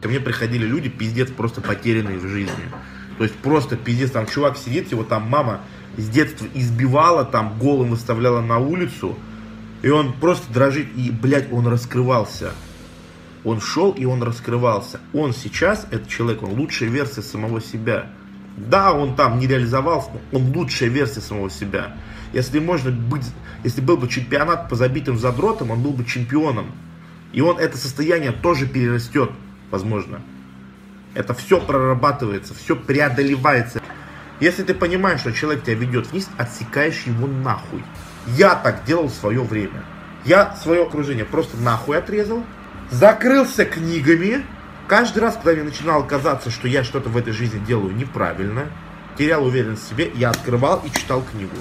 Ко мне приходили люди, пиздец, просто потерянные в жизни. То есть просто пиздец, там чувак сидит, его там мама с детства избивала, там голым выставляла на улицу, и он просто дрожит, и, блядь, он раскрывался. Он шел, и он раскрывался. Он сейчас, этот человек, он лучшая версия самого себя. Да, он там не реализовался, но он лучшая версия самого себя. Если можно быть, если был бы чемпионат по забитым задротам, он был бы чемпионом. И он это состояние тоже перерастет, возможно. Это все прорабатывается, все преодолевается. Если ты понимаешь, что человек тебя ведет вниз, отсекаешь его нахуй. Я так делал в свое время. Я свое окружение просто нахуй отрезал, закрылся книгами. Каждый раз, когда мне начинало казаться, что я что-то в этой жизни делаю неправильно, терял уверенность в себе, я открывал и читал книгу.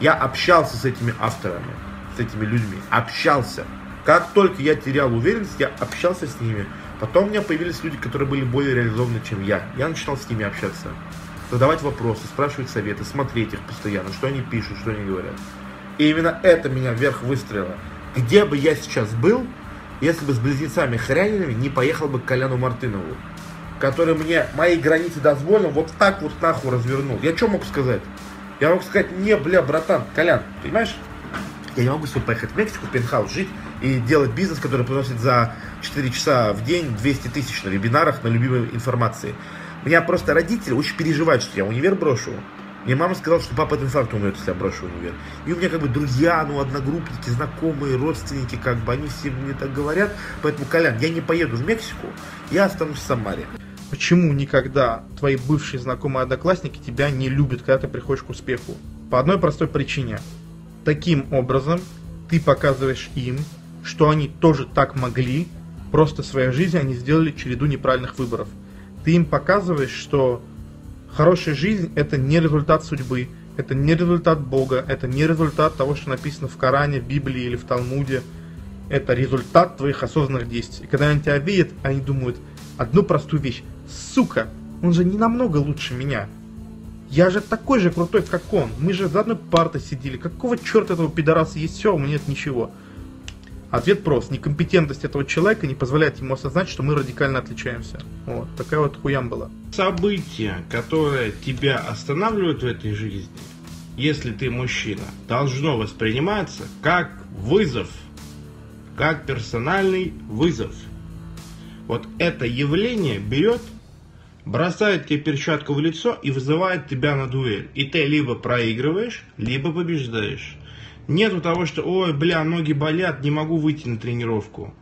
Я общался с этими авторами, с этими людьми, общался. Как только я терял уверенность, я общался с ними. Потом у меня появились люди, которые были более реализованы, чем я. Я начинал с ними общаться. Задавать вопросы, спрашивать советы, смотреть их постоянно, что они пишут, что они говорят. И именно это меня вверх выстрелило. Где бы я сейчас был, если бы с близнецами Хряниными не поехал бы к Коляну Мартынову, который мне мои границы дозволил вот так вот нахуй развернул. Я что мог сказать? Я мог сказать, не, бля, братан, Колян, понимаешь? Я не могу себе поехать в Мексику, в пентхаус жить и делать бизнес, который приносит за 4 часа в день 200 тысяч на вебинарах, на любимой информации. Меня просто родители очень переживают, что я универ брошу. Мне мама сказала, что папа от инфаркта умрет, если я брошу универ. И у меня как бы друзья, ну, одногруппники, знакомые, родственники, как бы, они все мне так говорят. Поэтому, Колян, я не поеду в Мексику, я останусь в Самаре. Почему никогда твои бывшие знакомые одноклассники тебя не любят, когда ты приходишь к успеху? По одной простой причине. Таким образом, ты показываешь им, что они тоже так могли, просто в своей жизни они сделали череду неправильных выборов. Ты им показываешь, что Хорошая жизнь – это не результат судьбы, это не результат Бога, это не результат того, что написано в Коране, в Библии или в Талмуде. Это результат твоих осознанных действий. И когда они тебя видят, они думают одну простую вещь. Сука, он же не намного лучше меня. Я же такой же крутой, как он. Мы же за одной партой сидели. Какого черта этого пидораса есть все, а у меня нет ничего. Ответ прост. Некомпетентность этого человека не позволяет ему осознать, что мы радикально отличаемся. Вот. Такая вот хуям была. Событие, которое тебя останавливает в этой жизни, если ты мужчина, должно восприниматься как вызов. Как персональный вызов. Вот это явление берет, бросает тебе перчатку в лицо и вызывает тебя на дуэль. И ты либо проигрываешь, либо побеждаешь. Нету того, что, ой, бля, ноги болят, не могу выйти на тренировку.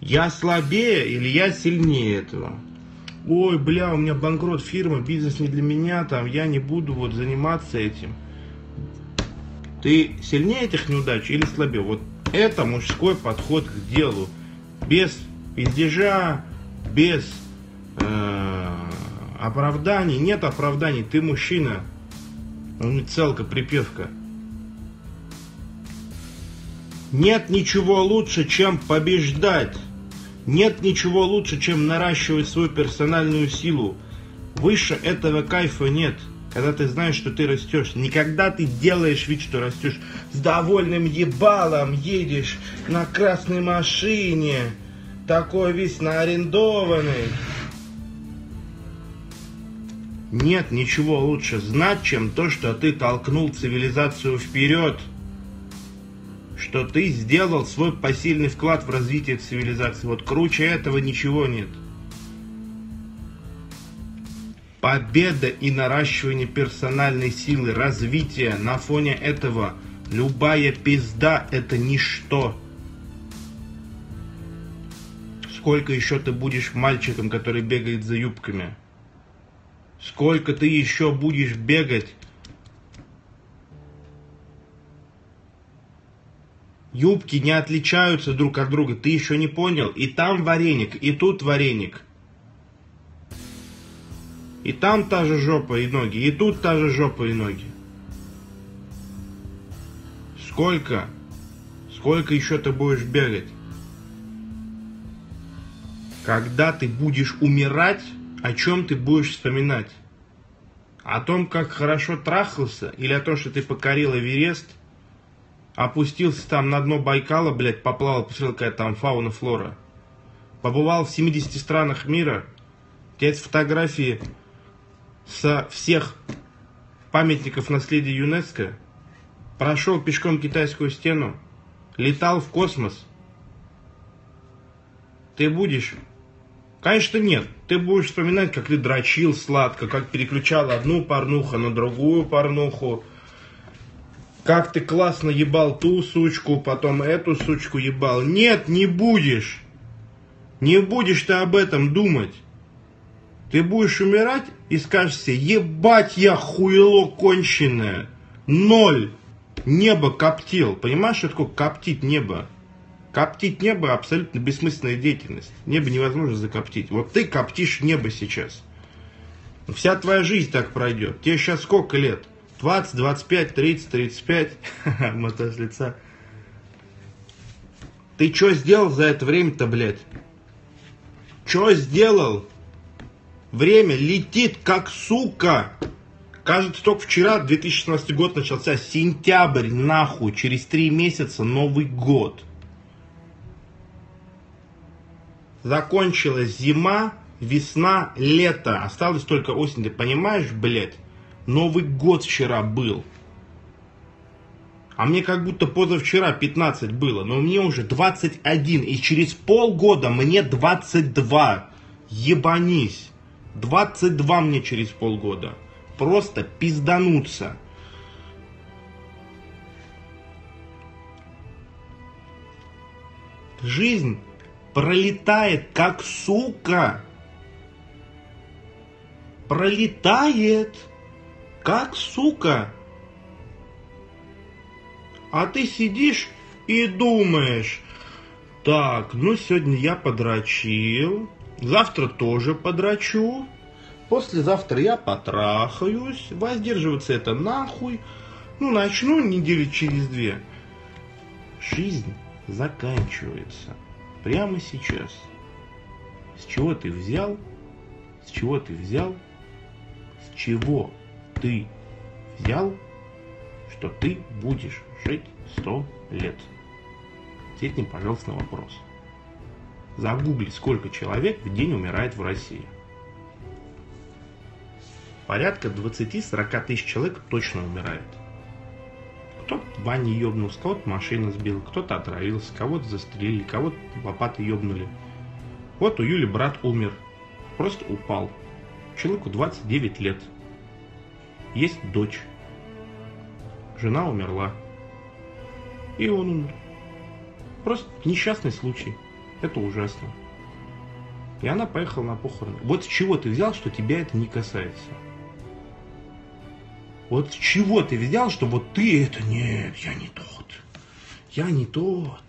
Я слабее или я сильнее этого? Ой, бля, у меня банкрот фирмы, бизнес не для меня, там, я не буду вот заниматься этим. Ты сильнее этих неудач или слабее? Вот это мужской подход к делу. Без пиздежа, без оправданий. Нет оправданий. Ты мужчина. Он целка, припевка. Нет ничего лучше, чем побеждать. Нет ничего лучше, чем наращивать свою персональную силу. Выше этого кайфа нет. Когда ты знаешь, что ты растешь. Никогда ты делаешь вид, что растешь. С довольным ебалом едешь на красной машине. Такой весь наарендованный. Нет ничего лучше знать, чем то, что ты толкнул цивилизацию вперед что ты сделал свой посильный вклад в развитие цивилизации. Вот круче этого ничего нет. Победа и наращивание персональной силы, развитие на фоне этого, любая пизда это ничто. Сколько еще ты будешь мальчиком, который бегает за юбками? Сколько ты еще будешь бегать Юбки не отличаются друг от друга, ты еще не понял. И там вареник, и тут вареник. И там та же жопа и ноги, и тут та же жопа и ноги. Сколько? Сколько еще ты будешь бегать? Когда ты будешь умирать, о чем ты будешь вспоминать? О том, как хорошо трахался, или о том, что ты покорил Эверест – опустился там на дно Байкала, блядь, поплавал, посмотрел, какая там фауна, флора. побывал в 70 странах мира, у тебя есть фотографии со всех памятников наследия ЮНЕСКО, прошел пешком китайскую стену, летал в космос, ты будешь? Конечно нет. Ты будешь вспоминать, как ты дрочил сладко, как переключал одну порнуху на другую порнуху, как ты классно ебал ту сучку, потом эту сучку ебал. Нет, не будешь. Не будешь ты об этом думать. Ты будешь умирать и скажешь себе, ебать я хуело конченое. Ноль. Небо коптил. Понимаешь, что такое коптить небо? Коптить небо абсолютно бессмысленная деятельность. Небо невозможно закоптить. Вот ты коптишь небо сейчас. Вся твоя жизнь так пройдет. Тебе сейчас сколько лет? 20, 25, 30, 35. Мота с лица. Ты что сделал за это время-то, блядь? Что сделал? Время летит как сука. Кажется, только вчера, 2016 год начался, сентябрь, нахуй, через три месяца Новый год. Закончилась зима, весна, лето. Осталось только осень, ты понимаешь, блядь? Новый год вчера был. А мне как будто позавчера 15 было, но мне уже 21, и через полгода мне 22. Ебанись. 22 мне через полгода. Просто пиздануться. Жизнь пролетает как сука. Пролетает как сука. А ты сидишь и думаешь, так, ну сегодня я подрочил, завтра тоже подрачу, послезавтра я потрахаюсь, воздерживаться это нахуй, ну начну недели через две. Жизнь заканчивается прямо сейчас. С чего ты взял? С чего ты взял? С чего ты взял, что ты будешь жить сто лет? Ответь мне, пожалуйста, на вопрос. Загугли, сколько человек в день умирает в России. Порядка 20-40 тысяч человек точно умирает. Кто-то в ванне кого-то машина сбила, кто-то отравился, кого-то застрелили, кого-то лопаты ебнули. Вот у Юли брат умер. Просто упал. Человеку 29 лет. Есть дочь. Жена умерла. И он умер. Просто несчастный случай. Это ужасно. И она поехала на похороны. Вот с чего ты взял, что тебя это не касается? Вот чего ты взял, что вот ты это нет, я не тот. Я не тот.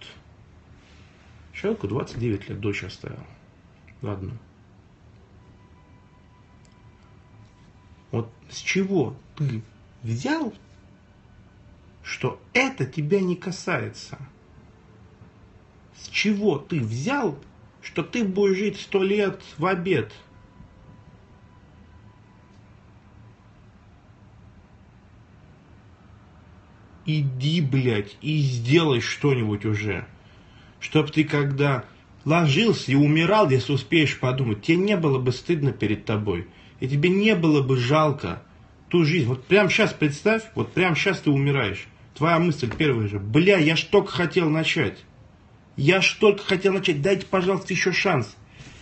Человеку 29 лет дочь оставил. Ладно. Вот с чего ты взял, что это тебя не касается? С чего ты взял, что ты будешь жить сто лет в обед? Иди, блядь, и сделай что-нибудь уже. Чтоб ты когда ложился и умирал, если успеешь подумать, тебе не было бы стыдно перед тобой. И тебе не было бы жалко ту жизнь. Вот прямо сейчас представь, вот прямо сейчас ты умираешь. Твоя мысль первая же, бля, я ж только хотел начать. Я ж только хотел начать, дайте, пожалуйста, еще шанс.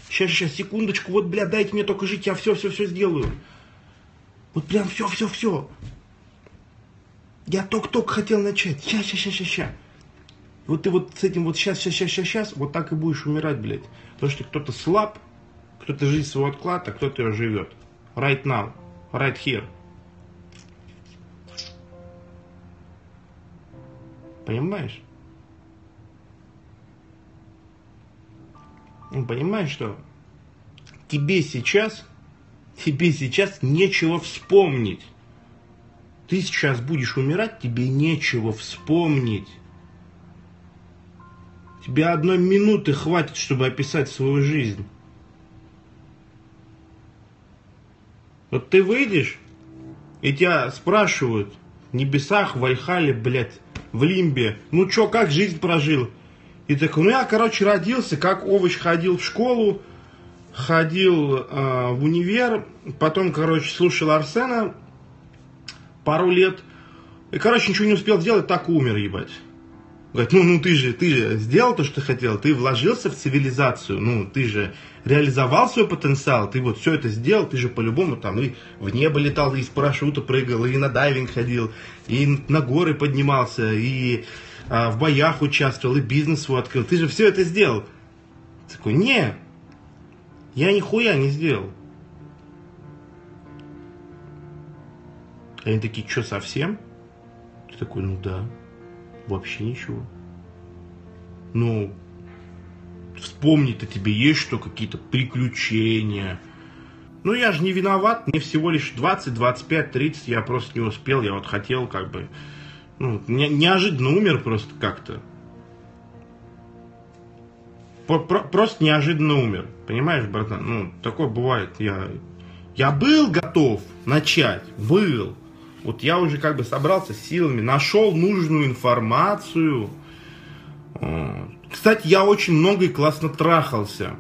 Сейчас, сейчас, секундочку, вот, бля, дайте мне только жить, я все-все-все сделаю. Вот прям все-все-все. Я только-только хотел начать. Сейчас, сейчас, сейчас, сейчас. Вот ты вот с этим вот сейчас, сейчас, сейчас, сейчас, сейчас, вот так и будешь умирать, блядь. Потому что кто-то слаб, кто-то жизнь свой отклад, а кто-то ее живет. Right now. Right here. Понимаешь? Ну, понимаешь, что тебе сейчас, тебе сейчас нечего вспомнить. Ты сейчас будешь умирать, тебе нечего вспомнить. Тебе одной минуты хватит, чтобы описать свою жизнь. Вот ты выйдешь, и тебя спрашивают в небесах, в Альхале, блядь, в Лимбе, ну чё, как жизнь прожил? И такой, ну я, короче, родился, как овощ ходил в школу, ходил э, в универ, потом, короче, слушал Арсена пару лет, и, короче, ничего не успел сделать, так умер, ебать. Говорит, ну, ну ты же, ты же сделал то, что хотел, ты вложился в цивилизацию, ну, ты же реализовал свой потенциал, ты вот все это сделал, ты же по-любому там и в небо летал, и из парашюта прыгал, и на дайвинг ходил, и на горы поднимался, и а, в боях участвовал, и бизнес свой открыл, ты же все это сделал. Такой, не, я нихуя не сделал. Они такие, что, совсем? Ты такой, ну да. Вообще ничего. Ну, вспомнить-то тебе есть что, какие-то приключения. Ну, я же не виноват, мне всего лишь 20, 25, 30, я просто не успел, я вот хотел как бы, ну, не, неожиданно умер просто как-то. Про, про, просто неожиданно умер, понимаешь, братан? Ну, такое бывает, я, я был готов начать, был, вот я уже как бы собрался с силами, нашел нужную информацию. Кстати, я очень много и классно трахался.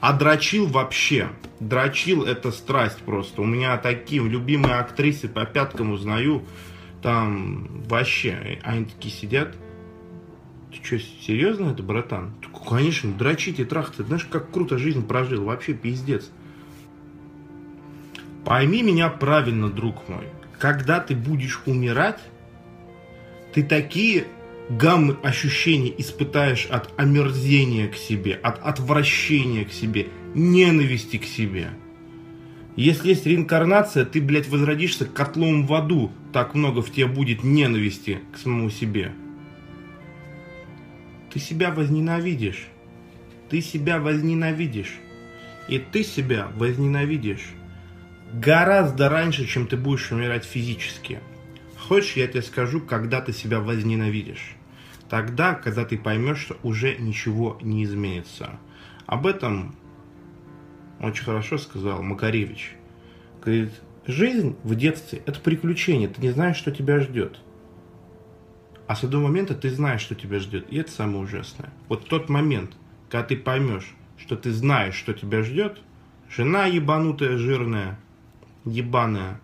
А дрочил вообще. Дрочил это страсть просто. У меня такие любимые актрисы по пяткам узнаю. Там вообще, они такие сидят. Ты что, серьезно это, братан? Конечно, дрочить и трахаться. Знаешь, как круто жизнь прожил. Вообще пиздец. Пойми меня правильно, друг мой когда ты будешь умирать, ты такие гаммы ощущений испытаешь от омерзения к себе, от отвращения к себе, ненависти к себе. Если есть реинкарнация, ты, блядь, возродишься котлом в аду. Так много в тебе будет ненависти к самому себе. Ты себя возненавидишь. Ты себя возненавидишь. И ты себя возненавидишь гораздо раньше, чем ты будешь умирать физически. Хочешь, я тебе скажу, когда ты себя возненавидишь? Тогда, когда ты поймешь, что уже ничего не изменится. Об этом очень хорошо сказал Макаревич. Говорит, жизнь в детстве – это приключение, ты не знаешь, что тебя ждет. А с этого момента ты знаешь, что тебя ждет, и это самое ужасное. Вот тот момент, когда ты поймешь, что ты знаешь, что тебя ждет, жена ебанутая, жирная, ебаная,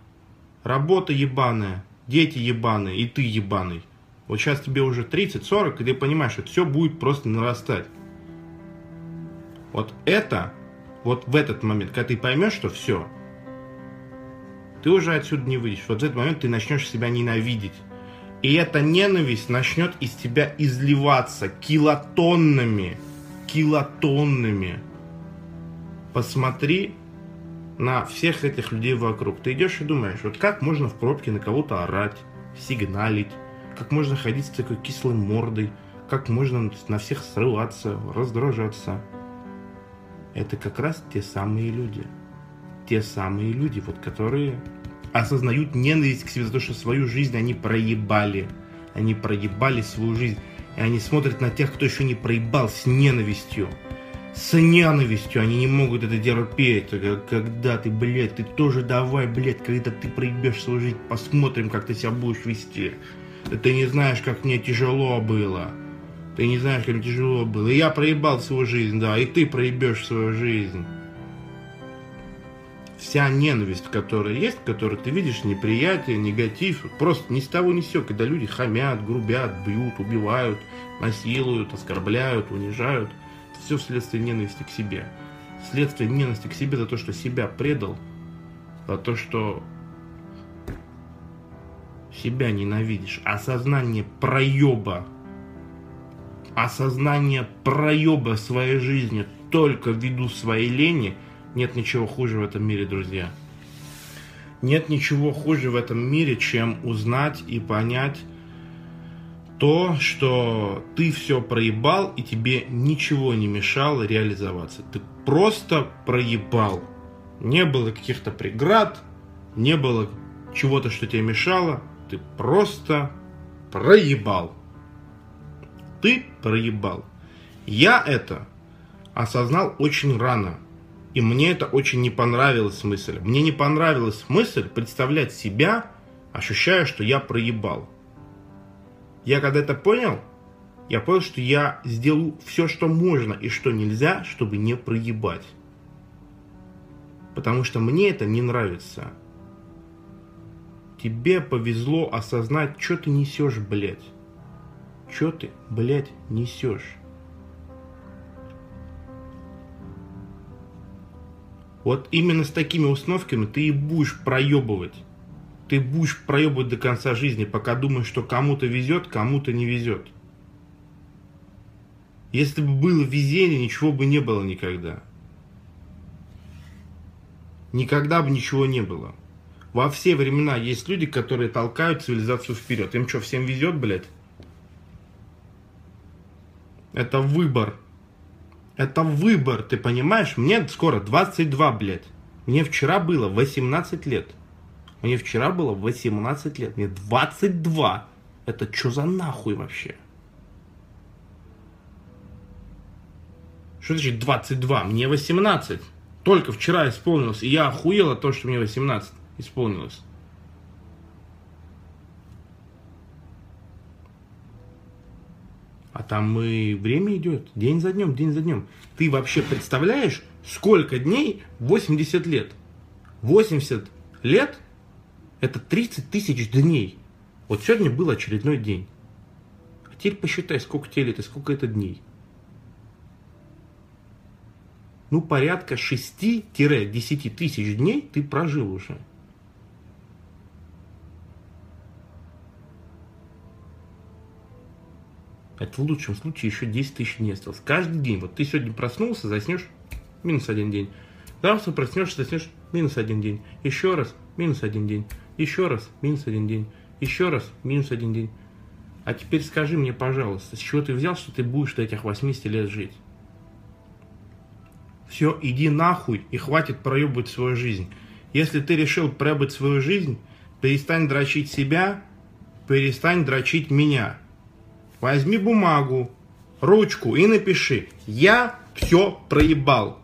работа ебаная, дети ебаные, и ты ебаный. Вот сейчас тебе уже 30-40, и ты понимаешь, что все будет просто нарастать. Вот это, вот в этот момент, когда ты поймешь, что все, ты уже отсюда не выйдешь. Вот в этот момент ты начнешь себя ненавидеть. И эта ненависть начнет из тебя изливаться килотоннами, килотоннами. Посмотри на всех этих людей вокруг. Ты идешь и думаешь, вот как можно в пробке на кого-то орать, сигналить, как можно ходить с такой кислой мордой, как можно на всех срываться, раздражаться. Это как раз те самые люди. Те самые люди, вот которые осознают ненависть к себе за то, что свою жизнь они проебали. Они проебали свою жизнь. И они смотрят на тех, кто еще не проебал с ненавистью с ненавистью, они не могут это терпеть. Когда ты, блядь, ты тоже давай, блядь, когда ты проебешь свою жизнь, посмотрим, как ты себя будешь вести. Ты не знаешь, как мне тяжело было. Ты не знаешь, как мне тяжело было. И я проебал свою жизнь, да, и ты проебешь свою жизнь. Вся ненависть, которая есть, которую ты видишь, неприятие, негатив, просто ни с того ни с сего, когда люди хамят, грубят, бьют, убивают, насилуют, оскорбляют, унижают – все вследствие ненависти к себе. Следствие ненависти к себе за то, что себя предал, за то, что себя ненавидишь. Осознание проеба, осознание проеба своей жизни только ввиду своей лени, нет ничего хуже в этом мире, друзья. Нет ничего хуже в этом мире, чем узнать и понять, то, что ты все проебал и тебе ничего не мешало реализоваться. Ты просто проебал. Не было каких-то преград, не было чего-то, что тебе мешало. Ты просто проебал. Ты проебал. Я это осознал очень рано. И мне это очень не понравилась мысль. Мне не понравилась мысль представлять себя, ощущая, что я проебал. Я когда это понял, Я понял, что я сделаю все, что можно и что нельзя, чтобы не проебать. Потому что мне это не нравится. Тебе повезло осознать, что ты несешь, блядь. Что ты, блядь, несешь. Вот именно с такими установками ты и будешь проебывать. Ты будешь проебывать до конца жизни, пока думаешь, что кому-то везет, кому-то не везет. Если бы было везение, ничего бы не было никогда. Никогда бы ничего не было. Во все времена есть люди, которые толкают цивилизацию вперед. Им что, всем везет, блядь? Это выбор. Это выбор, ты понимаешь? Мне скоро 22, блядь. Мне вчера было 18 лет. Мне вчера было 18 лет. Мне 22. Это что за нахуй вообще? Что значит 22? Мне 18. Только вчера исполнилось. И я охуел от того, что мне 18 исполнилось. А там и время идет, день за днем, день за днем. Ты вообще представляешь, сколько дней 80 лет? 80 лет это 30 тысяч дней. Вот сегодня был очередной день. А теперь посчитай, сколько тебе лет и сколько это дней. Ну, порядка 6-10 тысяч дней ты прожил уже. Это в лучшем случае еще 10 тысяч дней осталось. Каждый день. Вот ты сегодня проснулся, заснешь, минус один день. Завтра проснешься, заснешь, минус один день. Еще раз, минус один день. Еще раз, минус один день. Еще раз, минус один день. А теперь скажи мне, пожалуйста, с чего ты взял, что ты будешь до этих 80 лет жить? Все, иди нахуй и хватит проебывать свою жизнь. Если ты решил проебать свою жизнь, перестань дрочить себя, перестань дрочить меня. Возьми бумагу, ручку и напиши. Я все проебал.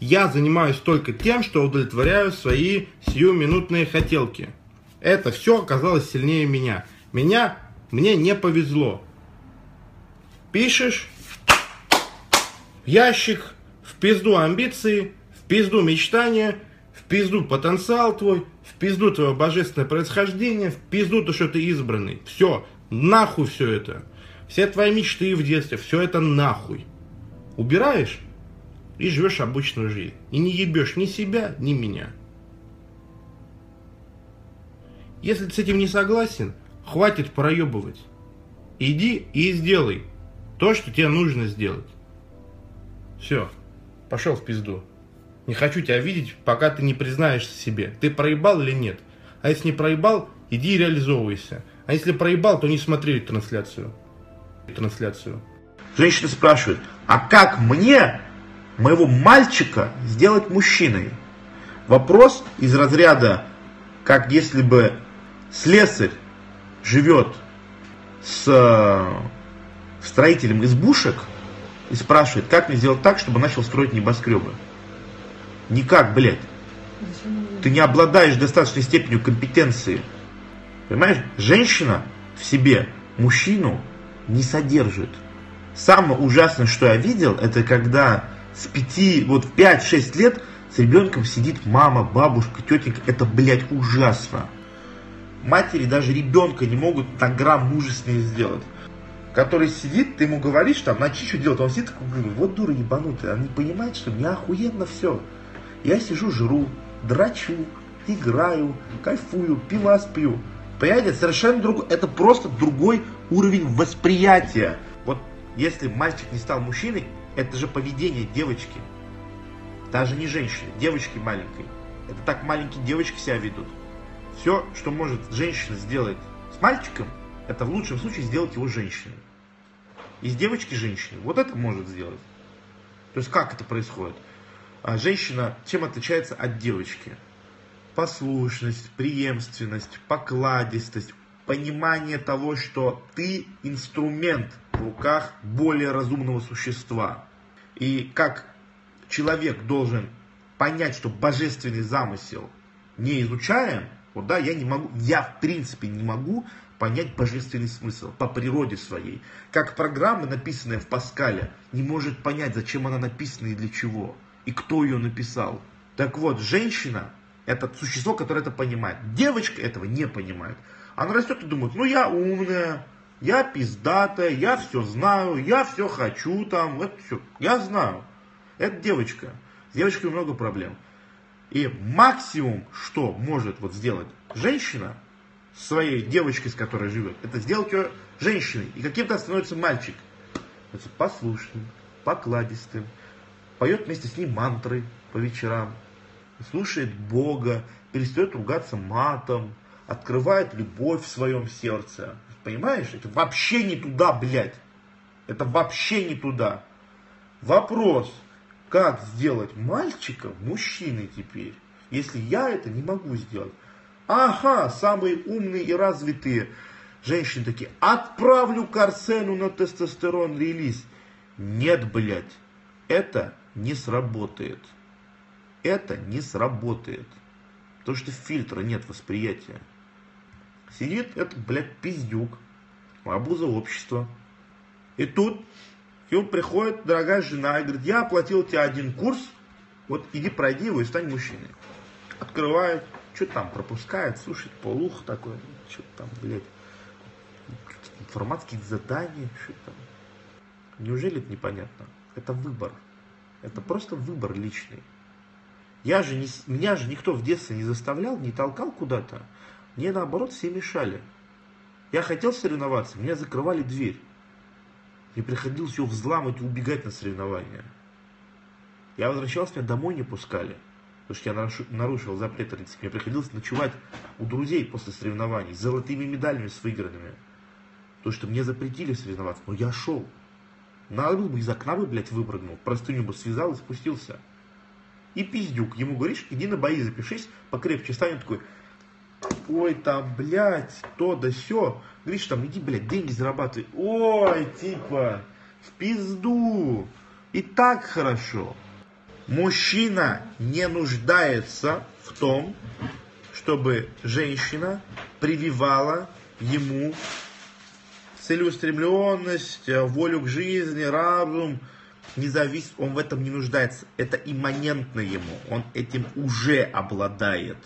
Я занимаюсь только тем, что удовлетворяю свои сиюминутные хотелки. Это все оказалось сильнее меня. Меня, мне не повезло. Пишешь, в ящик, в пизду амбиции, в пизду мечтания, в пизду потенциал твой, в пизду твое божественное происхождение, в пизду то, что ты избранный. Все, нахуй все это. Все твои мечты в детстве, все это нахуй. Убираешь и живешь обычную жизнь. И не ебешь ни себя, ни меня. Если ты с этим не согласен, хватит проебывать. Иди и сделай то, что тебе нужно сделать. Все, пошел в пизду. Не хочу тебя видеть, пока ты не признаешься себе, ты проебал или нет. А если не проебал, иди и реализовывайся. А если проебал, то не смотри трансляцию. Трансляцию. Женщина спрашивает, а как мне моего мальчика сделать мужчиной? Вопрос из разряда, как если бы слесарь живет с э, строителем избушек и спрашивает, как мне сделать так, чтобы начал строить небоскребы. Никак, блядь. Ты не обладаешь достаточной степенью компетенции. Понимаешь, женщина в себе мужчину не содержит. Самое ужасное, что я видел, это когда с 5, вот в 5-6 лет с ребенком сидит мама, бабушка, тетенька. Это, блядь, ужасно. Матери даже ребенка не могут на грамм мужественнее сделать. Который сидит, ты ему говоришь, там, начни что делать. Он сидит такой, говорит, вот дура ебанутая. Она не понимает, что мне охуенно все. Я сижу, жру, драчу, играю, кайфую, пивас пью. Понимаете, совершенно другой, это просто другой уровень восприятия. Вот если мальчик не стал мужчиной, это же поведение девочки. Даже не женщины, девочки маленькой. Это так маленькие девочки себя ведут. Все, что может женщина сделать с мальчиком, это в лучшем случае сделать его женщиной. Из девочки женщины. Вот это может сделать. То есть как это происходит? А женщина чем отличается от девочки? Послушность, преемственность, покладистость, понимание того, что ты инструмент в руках более разумного существа. И как человек должен понять, что божественный замысел не изучаем, вот да, я не могу, я в принципе не могу понять божественный смысл по природе своей. Как программа, написанная в Паскале, не может понять, зачем она написана и для чего. И кто ее написал. Так вот, женщина – это существо, которое это понимает. Девочка этого не понимает. Она растет и думает, ну я умная, я пиздатая, я все знаю, я все хочу там, это все, я знаю. Это девочка. С девочкой много проблем. И максимум, что может вот сделать женщина своей девочкой, с которой живет, это сделать ее женщиной. И каким-то становится мальчик. Становится послушным, покладистым, поет вместе с ней мантры по вечерам, слушает Бога, перестает ругаться матом, открывает любовь в своем сердце. Понимаешь? Это вообще не туда, блядь. Это вообще не туда. Вопрос, как сделать мальчика мужчиной теперь, если я это не могу сделать? Ага, самые умные и развитые женщины такие, отправлю Карсену на тестостерон релиз. Нет, блядь, это не сработает. Это не сработает. Потому что фильтра нет восприятия. Сидит этот, блядь, пиздюк, обуза общества. И тут к нему приходит дорогая жена и говорит, я оплатил тебе один курс, вот иди пройди его и стань мужчиной. Открывает, что там пропускает, слушает полух такой, что там, блядь, информатские задания, что там. Неужели это непонятно? Это выбор. Это просто выбор личный. Я же не, меня же никто в детстве не заставлял, не толкал куда-то. Мне наоборот все мешали. Я хотел соревноваться, меня закрывали дверь. Мне приходилось ее взламывать и убегать на соревнования. Я возвращался, меня домой не пускали. Потому что я нарушил запрет родителей. Мне приходилось ночевать у друзей после соревнований с золотыми медалями с выигранными. Потому что мне запретили соревноваться. Но я шел. Надо было бы из окна бы, блядь, выпрыгнул. Простыню бы связал и спустился. И пиздюк. Ему говоришь, иди на бои запишись, покрепче станет такой, ой, там, блядь, то да сё. Говоришь, там, иди, блядь, деньги зарабатывай. Ой, типа, в пизду. И так хорошо. Мужчина не нуждается в том, чтобы женщина прививала ему целеустремленность, волю к жизни, разум, независимость, он в этом не нуждается. Это имманентно ему, он этим уже обладает.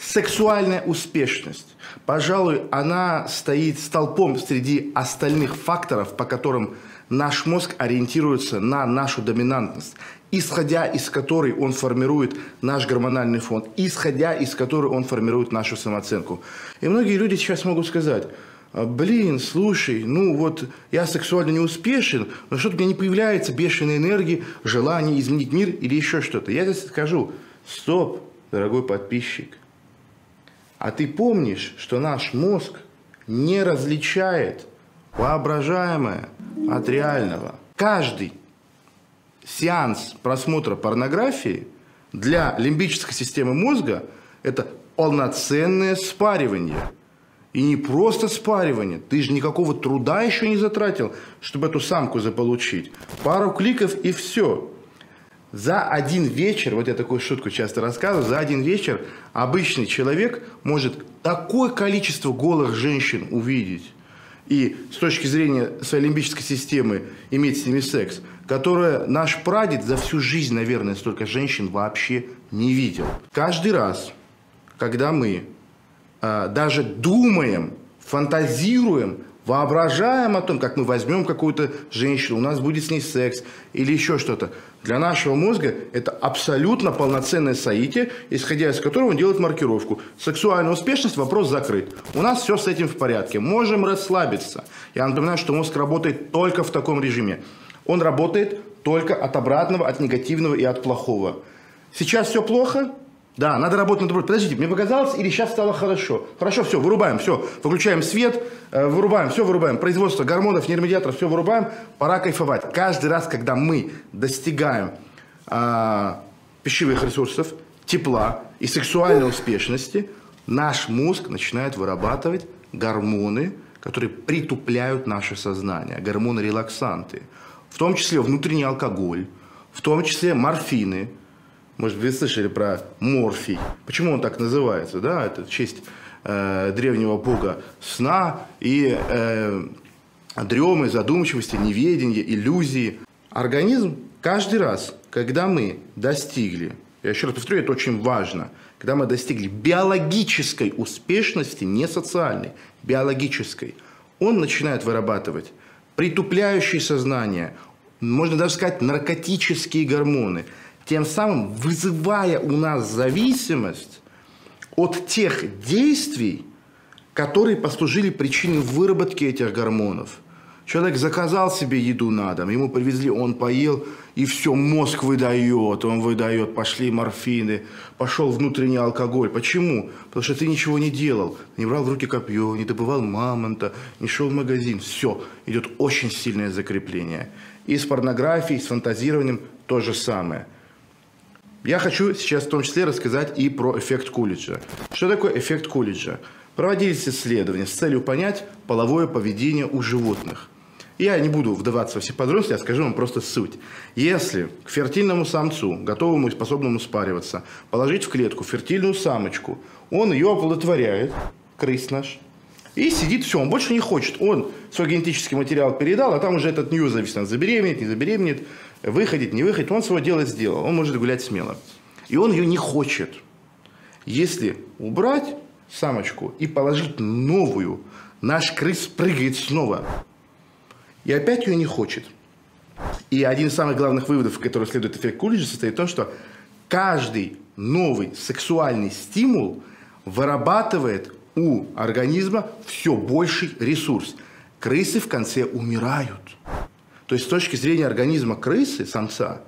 Сексуальная успешность, пожалуй, она стоит столпом среди остальных факторов, по которым наш мозг ориентируется на нашу доминантность, исходя из которой он формирует наш гормональный фон, исходя из которой он формирует нашу самооценку. И многие люди сейчас могут сказать, «А, блин, слушай, ну вот я сексуально не успешен, но что-то у меня не появляется бешеной энергии, желание изменить мир или еще что-то. Я здесь скажу, стоп, дорогой подписчик – а ты помнишь, что наш мозг не различает воображаемое от реального. Каждый сеанс просмотра порнографии для лимбической системы мозга – это полноценное спаривание. И не просто спаривание. Ты же никакого труда еще не затратил, чтобы эту самку заполучить. Пару кликов и все. За один вечер, вот я такую шутку часто рассказываю, за один вечер обычный человек может такое количество голых женщин увидеть и с точки зрения своей лимбической системы иметь с ними секс, которое наш прадед за всю жизнь, наверное, столько женщин вообще не видел. Каждый раз, когда мы э, даже думаем, фантазируем воображаем о том, как мы возьмем какую-то женщину, у нас будет с ней секс или еще что-то. Для нашего мозга это абсолютно полноценное соитие, исходя из которого он делает маркировку. Сексуальная успешность, вопрос закрыт. У нас все с этим в порядке. Можем расслабиться. Я напоминаю, что мозг работает только в таком режиме. Он работает только от обратного, от негативного и от плохого. Сейчас все плохо, да, надо работать над собой. Подождите, мне показалось, или сейчас стало хорошо? Хорошо, все, вырубаем, все, выключаем свет, э, вырубаем, все вырубаем. Производство гормонов, нейромедиаторов, все вырубаем. Пора кайфовать. Каждый раз, когда мы достигаем э, пищевых ресурсов, тепла и сексуальной успешности, наш мозг начинает вырабатывать гормоны, которые притупляют наше сознание, гормоны-релаксанты. В том числе внутренний алкоголь, в том числе морфины – может, вы слышали про морфий. Почему он так называется? Да, это в честь э, древнего бога сна и э, дремы, задумчивости, неведения, иллюзии. Организм каждый раз, когда мы достигли, я еще раз повторю, это очень важно, когда мы достигли биологической успешности, не социальной, биологической, он начинает вырабатывать притупляющие сознание, можно даже сказать, наркотические гормоны, тем самым вызывая у нас зависимость от тех действий, которые послужили причиной выработки этих гормонов. Человек заказал себе еду на дом, ему привезли, он поел, и все, мозг выдает, он выдает, пошли морфины, пошел внутренний алкоголь. Почему? Потому что ты ничего не делал, не брал в руки копье, не добывал мамонта, не шел в магазин. Все, идет очень сильное закрепление. И с порнографией, с фантазированием то же самое. Я хочу сейчас в том числе рассказать и про эффект Кулиджа. Что такое эффект Кулиджа? Проводились исследования с целью понять половое поведение у животных. Я не буду вдаваться во все подробности, я скажу вам просто суть. Если к фертильному самцу, готовому и способному спариваться, положить в клетку фертильную самочку, он ее оплодотворяет, крыс наш, и сидит, все, он больше не хочет. Он свой генетический материал передал, а там уже этот нью зависит, он забеременеет, не забеременеет, выходит, не выходит. Он свое дело сделал, он может гулять смело. И он ее не хочет. Если убрать самочку и положить новую, наш крыс прыгает снова. И опять ее не хочет. И один из самых главных выводов, который следует эффект Кулиджа, состоит в том, что каждый новый сексуальный стимул вырабатывает у организма все больший ресурс. Крысы в конце умирают. То есть с точки зрения организма крысы, самца,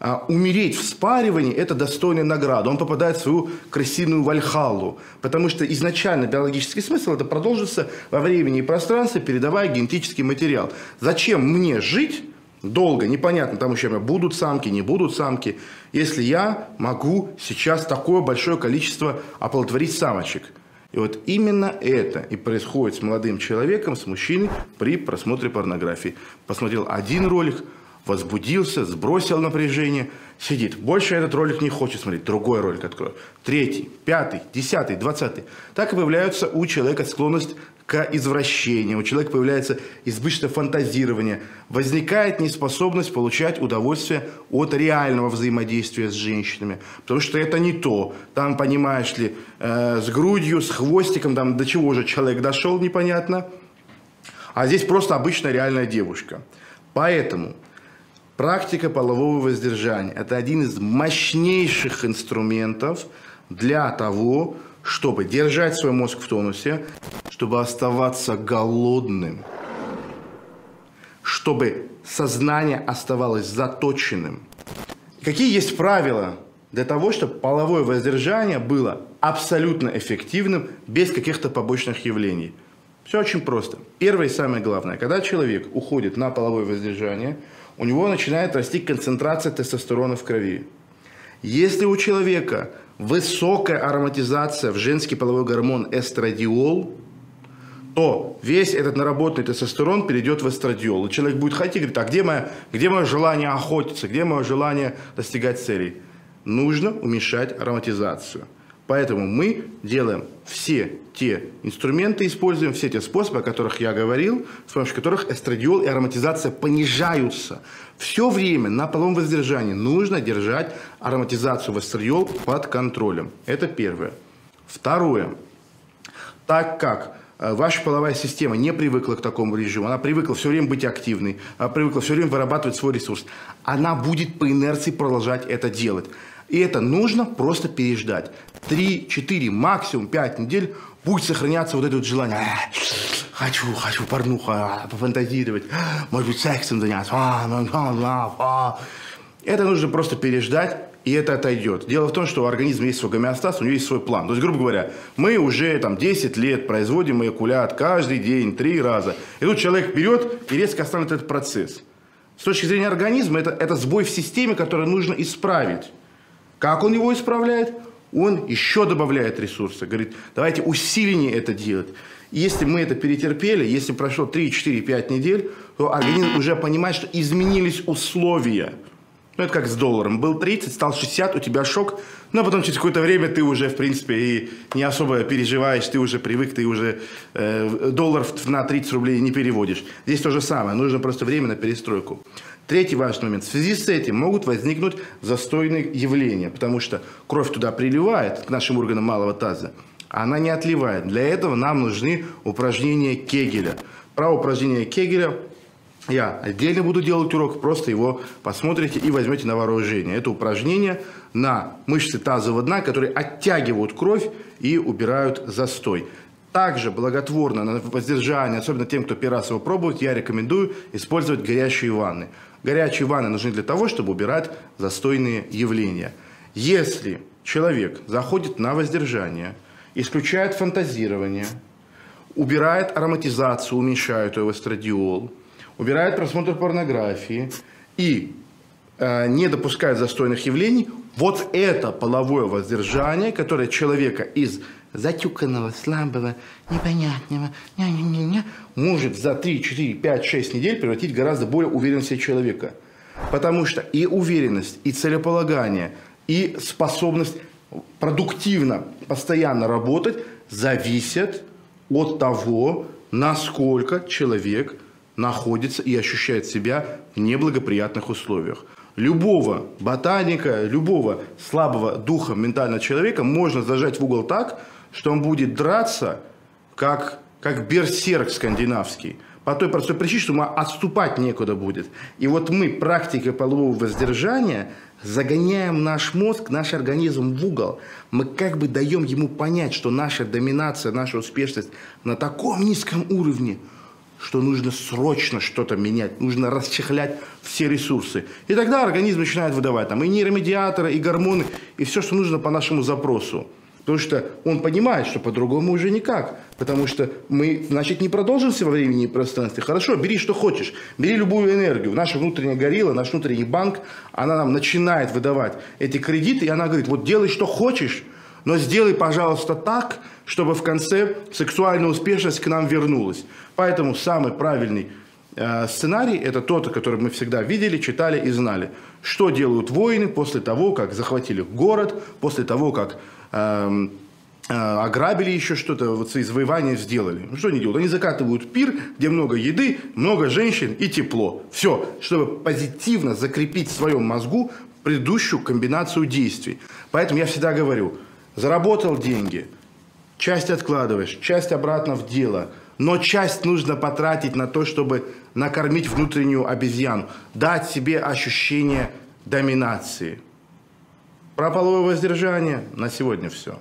а, умереть в спаривании – это достойная награда. Он попадает в свою крысиную вальхалу. Потому что изначально биологический смысл – это продолжится во времени и пространстве, передавая генетический материал. Зачем мне жить долго, непонятно, там еще будут самки, не будут самки, если я могу сейчас такое большое количество оплодотворить самочек – и вот именно это и происходит с молодым человеком, с мужчиной при просмотре порнографии. Посмотрел один ролик, возбудился, сбросил напряжение, сидит. Больше этот ролик не хочет смотреть, другой ролик открою. Третий, пятый, десятый, двадцатый. Так и появляется у человека склонность к извращению, у человека появляется избыточное фантазирование, возникает неспособность получать удовольствие от реального взаимодействия с женщинами, потому что это не то. Там, понимаешь ли, э, с грудью, с хвостиком, там до чего же человек дошел, непонятно. А здесь просто обычная реальная девушка. Поэтому практика полового воздержания – это один из мощнейших инструментов для того, чтобы держать свой мозг в тонусе, чтобы оставаться голодным, чтобы сознание оставалось заточенным. Какие есть правила для того, чтобы половое воздержание было абсолютно эффективным, без каких-то побочных явлений? Все очень просто. Первое и самое главное, когда человек уходит на половое воздержание, у него начинает расти концентрация тестостерона в крови. Если у человека высокая ароматизация в женский половой гормон эстрадиол, то весь этот наработанный тестостерон перейдет в эстрадиол. И человек будет хотеть, говорит, а где мое, где мое желание охотиться, где мое желание достигать целей? Нужно уменьшать ароматизацию. Поэтому мы делаем все те инструменты, используем все те способы, о которых я говорил, с помощью которых эстрадиол и ароматизация понижаются. Все время на половом воздержании нужно держать ароматизацию в эстрадиол под контролем. Это первое. Второе. Так как ваша половая система не привыкла к такому режиму, она привыкла все время быть активной, она привыкла все время вырабатывать свой ресурс, она будет по инерции продолжать это делать. И это нужно просто переждать. 3, 4, максимум 5 недель будет сохраняться вот это вот желание. Хочу, хочу порнуха, а, пофантазировать, может быть, сексом заняться. А, это нужно просто переждать, и это отойдет. Дело в том, что у организма есть свой гомеостаз, у него есть свой план. То есть, грубо говоря, мы уже там 10 лет производим эякулят каждый день, три раза. И тут человек берет и резко остановит этот процесс. С точки зрения организма, это, это сбой в системе, который нужно исправить. Как он его исправляет? Он еще добавляет ресурсы. Говорит, давайте усиленнее это делать. если мы это перетерпели, если прошло 3, 4, 5 недель, то организм уже понимает, что изменились условия. Ну, это как с долларом. Был 30, стал 60, у тебя шок. Но потом через какое-то время ты уже, в принципе, и не особо переживаешь, ты уже привык, ты уже э, доллар на 30 рублей не переводишь. Здесь то же самое. Нужно просто время на перестройку. Третий важный момент. В связи с этим могут возникнуть застойные явления, потому что кровь туда приливает, к нашим органам малого таза, а она не отливает. Для этого нам нужны упражнения Кегеля. Про упражнения Кегеля я отдельно буду делать урок, просто его посмотрите и возьмете на вооружение. Это упражнение на мышцы тазового дна, которые оттягивают кровь и убирают застой. Также благотворно на воздержание, особенно тем, кто первый раз его пробует, я рекомендую использовать горячие ванны. Горячие ванны нужны для того, чтобы убирать застойные явления. Если человек заходит на воздержание, исключает фантазирование, убирает ароматизацию, уменьшает его эстрадиол, убирает просмотр порнографии и э, не допускает застойных явлений, вот это половое воздержание, которое человека из затюканного, слабого, непонятного, ня-ня-ня-ня, может за 3, 4, 5, 6 недель превратить гораздо более уверенного человека. Потому что и уверенность, и целеполагание, и способность продуктивно, постоянно работать зависят от того, насколько человек находится и ощущает себя в неблагоприятных условиях. Любого ботаника, любого слабого духа ментального человека можно зажать в угол так, что он будет драться, как, как берсерк скандинавский. По той простой причине, что ему отступать некуда будет. И вот мы практикой полового воздержания загоняем наш мозг, наш организм в угол. Мы как бы даем ему понять, что наша доминация, наша успешность на таком низком уровне, что нужно срочно что-то менять, нужно расчехлять все ресурсы. И тогда организм начинает выдавать там и нейромедиаторы, и гормоны, и все, что нужно по нашему запросу. Потому что он понимает, что по-другому уже никак. Потому что мы, значит, не продолжимся во времени и пространстве. Хорошо, бери что хочешь. Бери любую энергию. Наша внутренняя горилла, наш внутренний банк, она нам начинает выдавать эти кредиты. И она говорит, вот делай что хочешь, но сделай, пожалуйста, так, чтобы в конце сексуальная успешность к нам вернулась. Поэтому самый правильный э, сценарий – это тот, который мы всегда видели, читали и знали. Что делают воины после того, как захватили город, после того, как Эм, э, ограбили еще что-то, вот свои завоевания сделали. Ну, что они делают? Они закатывают пир, где много еды, много женщин и тепло. Все, чтобы позитивно закрепить в своем мозгу предыдущую комбинацию действий. Поэтому я всегда говорю, заработал деньги, часть откладываешь, часть обратно в дело, но часть нужно потратить на то, чтобы накормить внутреннюю обезьяну, дать себе ощущение доминации – про половое воздержание на сегодня все.